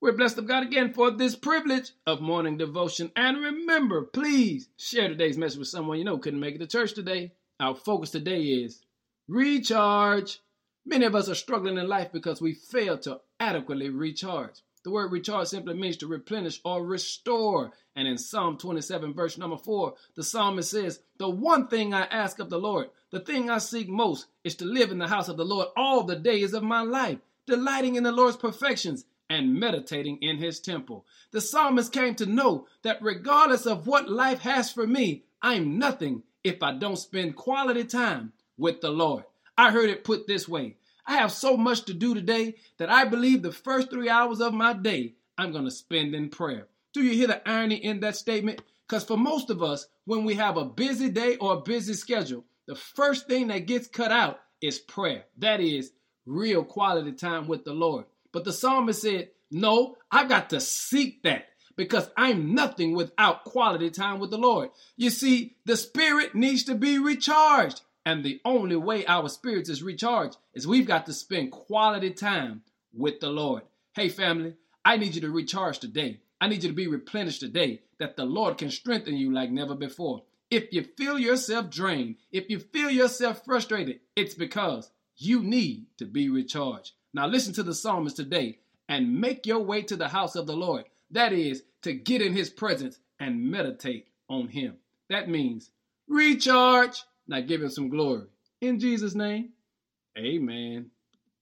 We're blessed of God again for this privilege of morning devotion. And remember, please share today's message with someone you know couldn't make it to church today. Our focus today is recharge. Many of us are struggling in life because we fail to adequately recharge. The word recharge simply means to replenish or restore. And in Psalm 27, verse number 4, the psalmist says, The one thing I ask of the Lord, the thing I seek most, is to live in the house of the Lord all the days of my life, delighting in the Lord's perfections and meditating in his temple. The psalmist came to know that regardless of what life has for me, I'm nothing if I don't spend quality time with the Lord. I heard it put this way I have so much to do today that I believe the first three hours of my day I'm going to spend in prayer. Do you hear the irony in that statement? Because for most of us, when we have a busy day or a busy schedule, the first thing that gets cut out is prayer. That is real quality time with the Lord. But the psalmist said, No, I've got to seek that because I'm nothing without quality time with the Lord. You see, the spirit needs to be recharged. And the only way our spirits is recharged is we've got to spend quality time with the Lord. Hey, family, I need you to recharge today. I need you to be replenished today that the Lord can strengthen you like never before. If you feel yourself drained, if you feel yourself frustrated, it's because you need to be recharged. Now listen to the psalmist today and make your way to the house of the Lord. That is, to get in his presence and meditate on him. That means recharge. Now give him some glory. In Jesus' name, amen.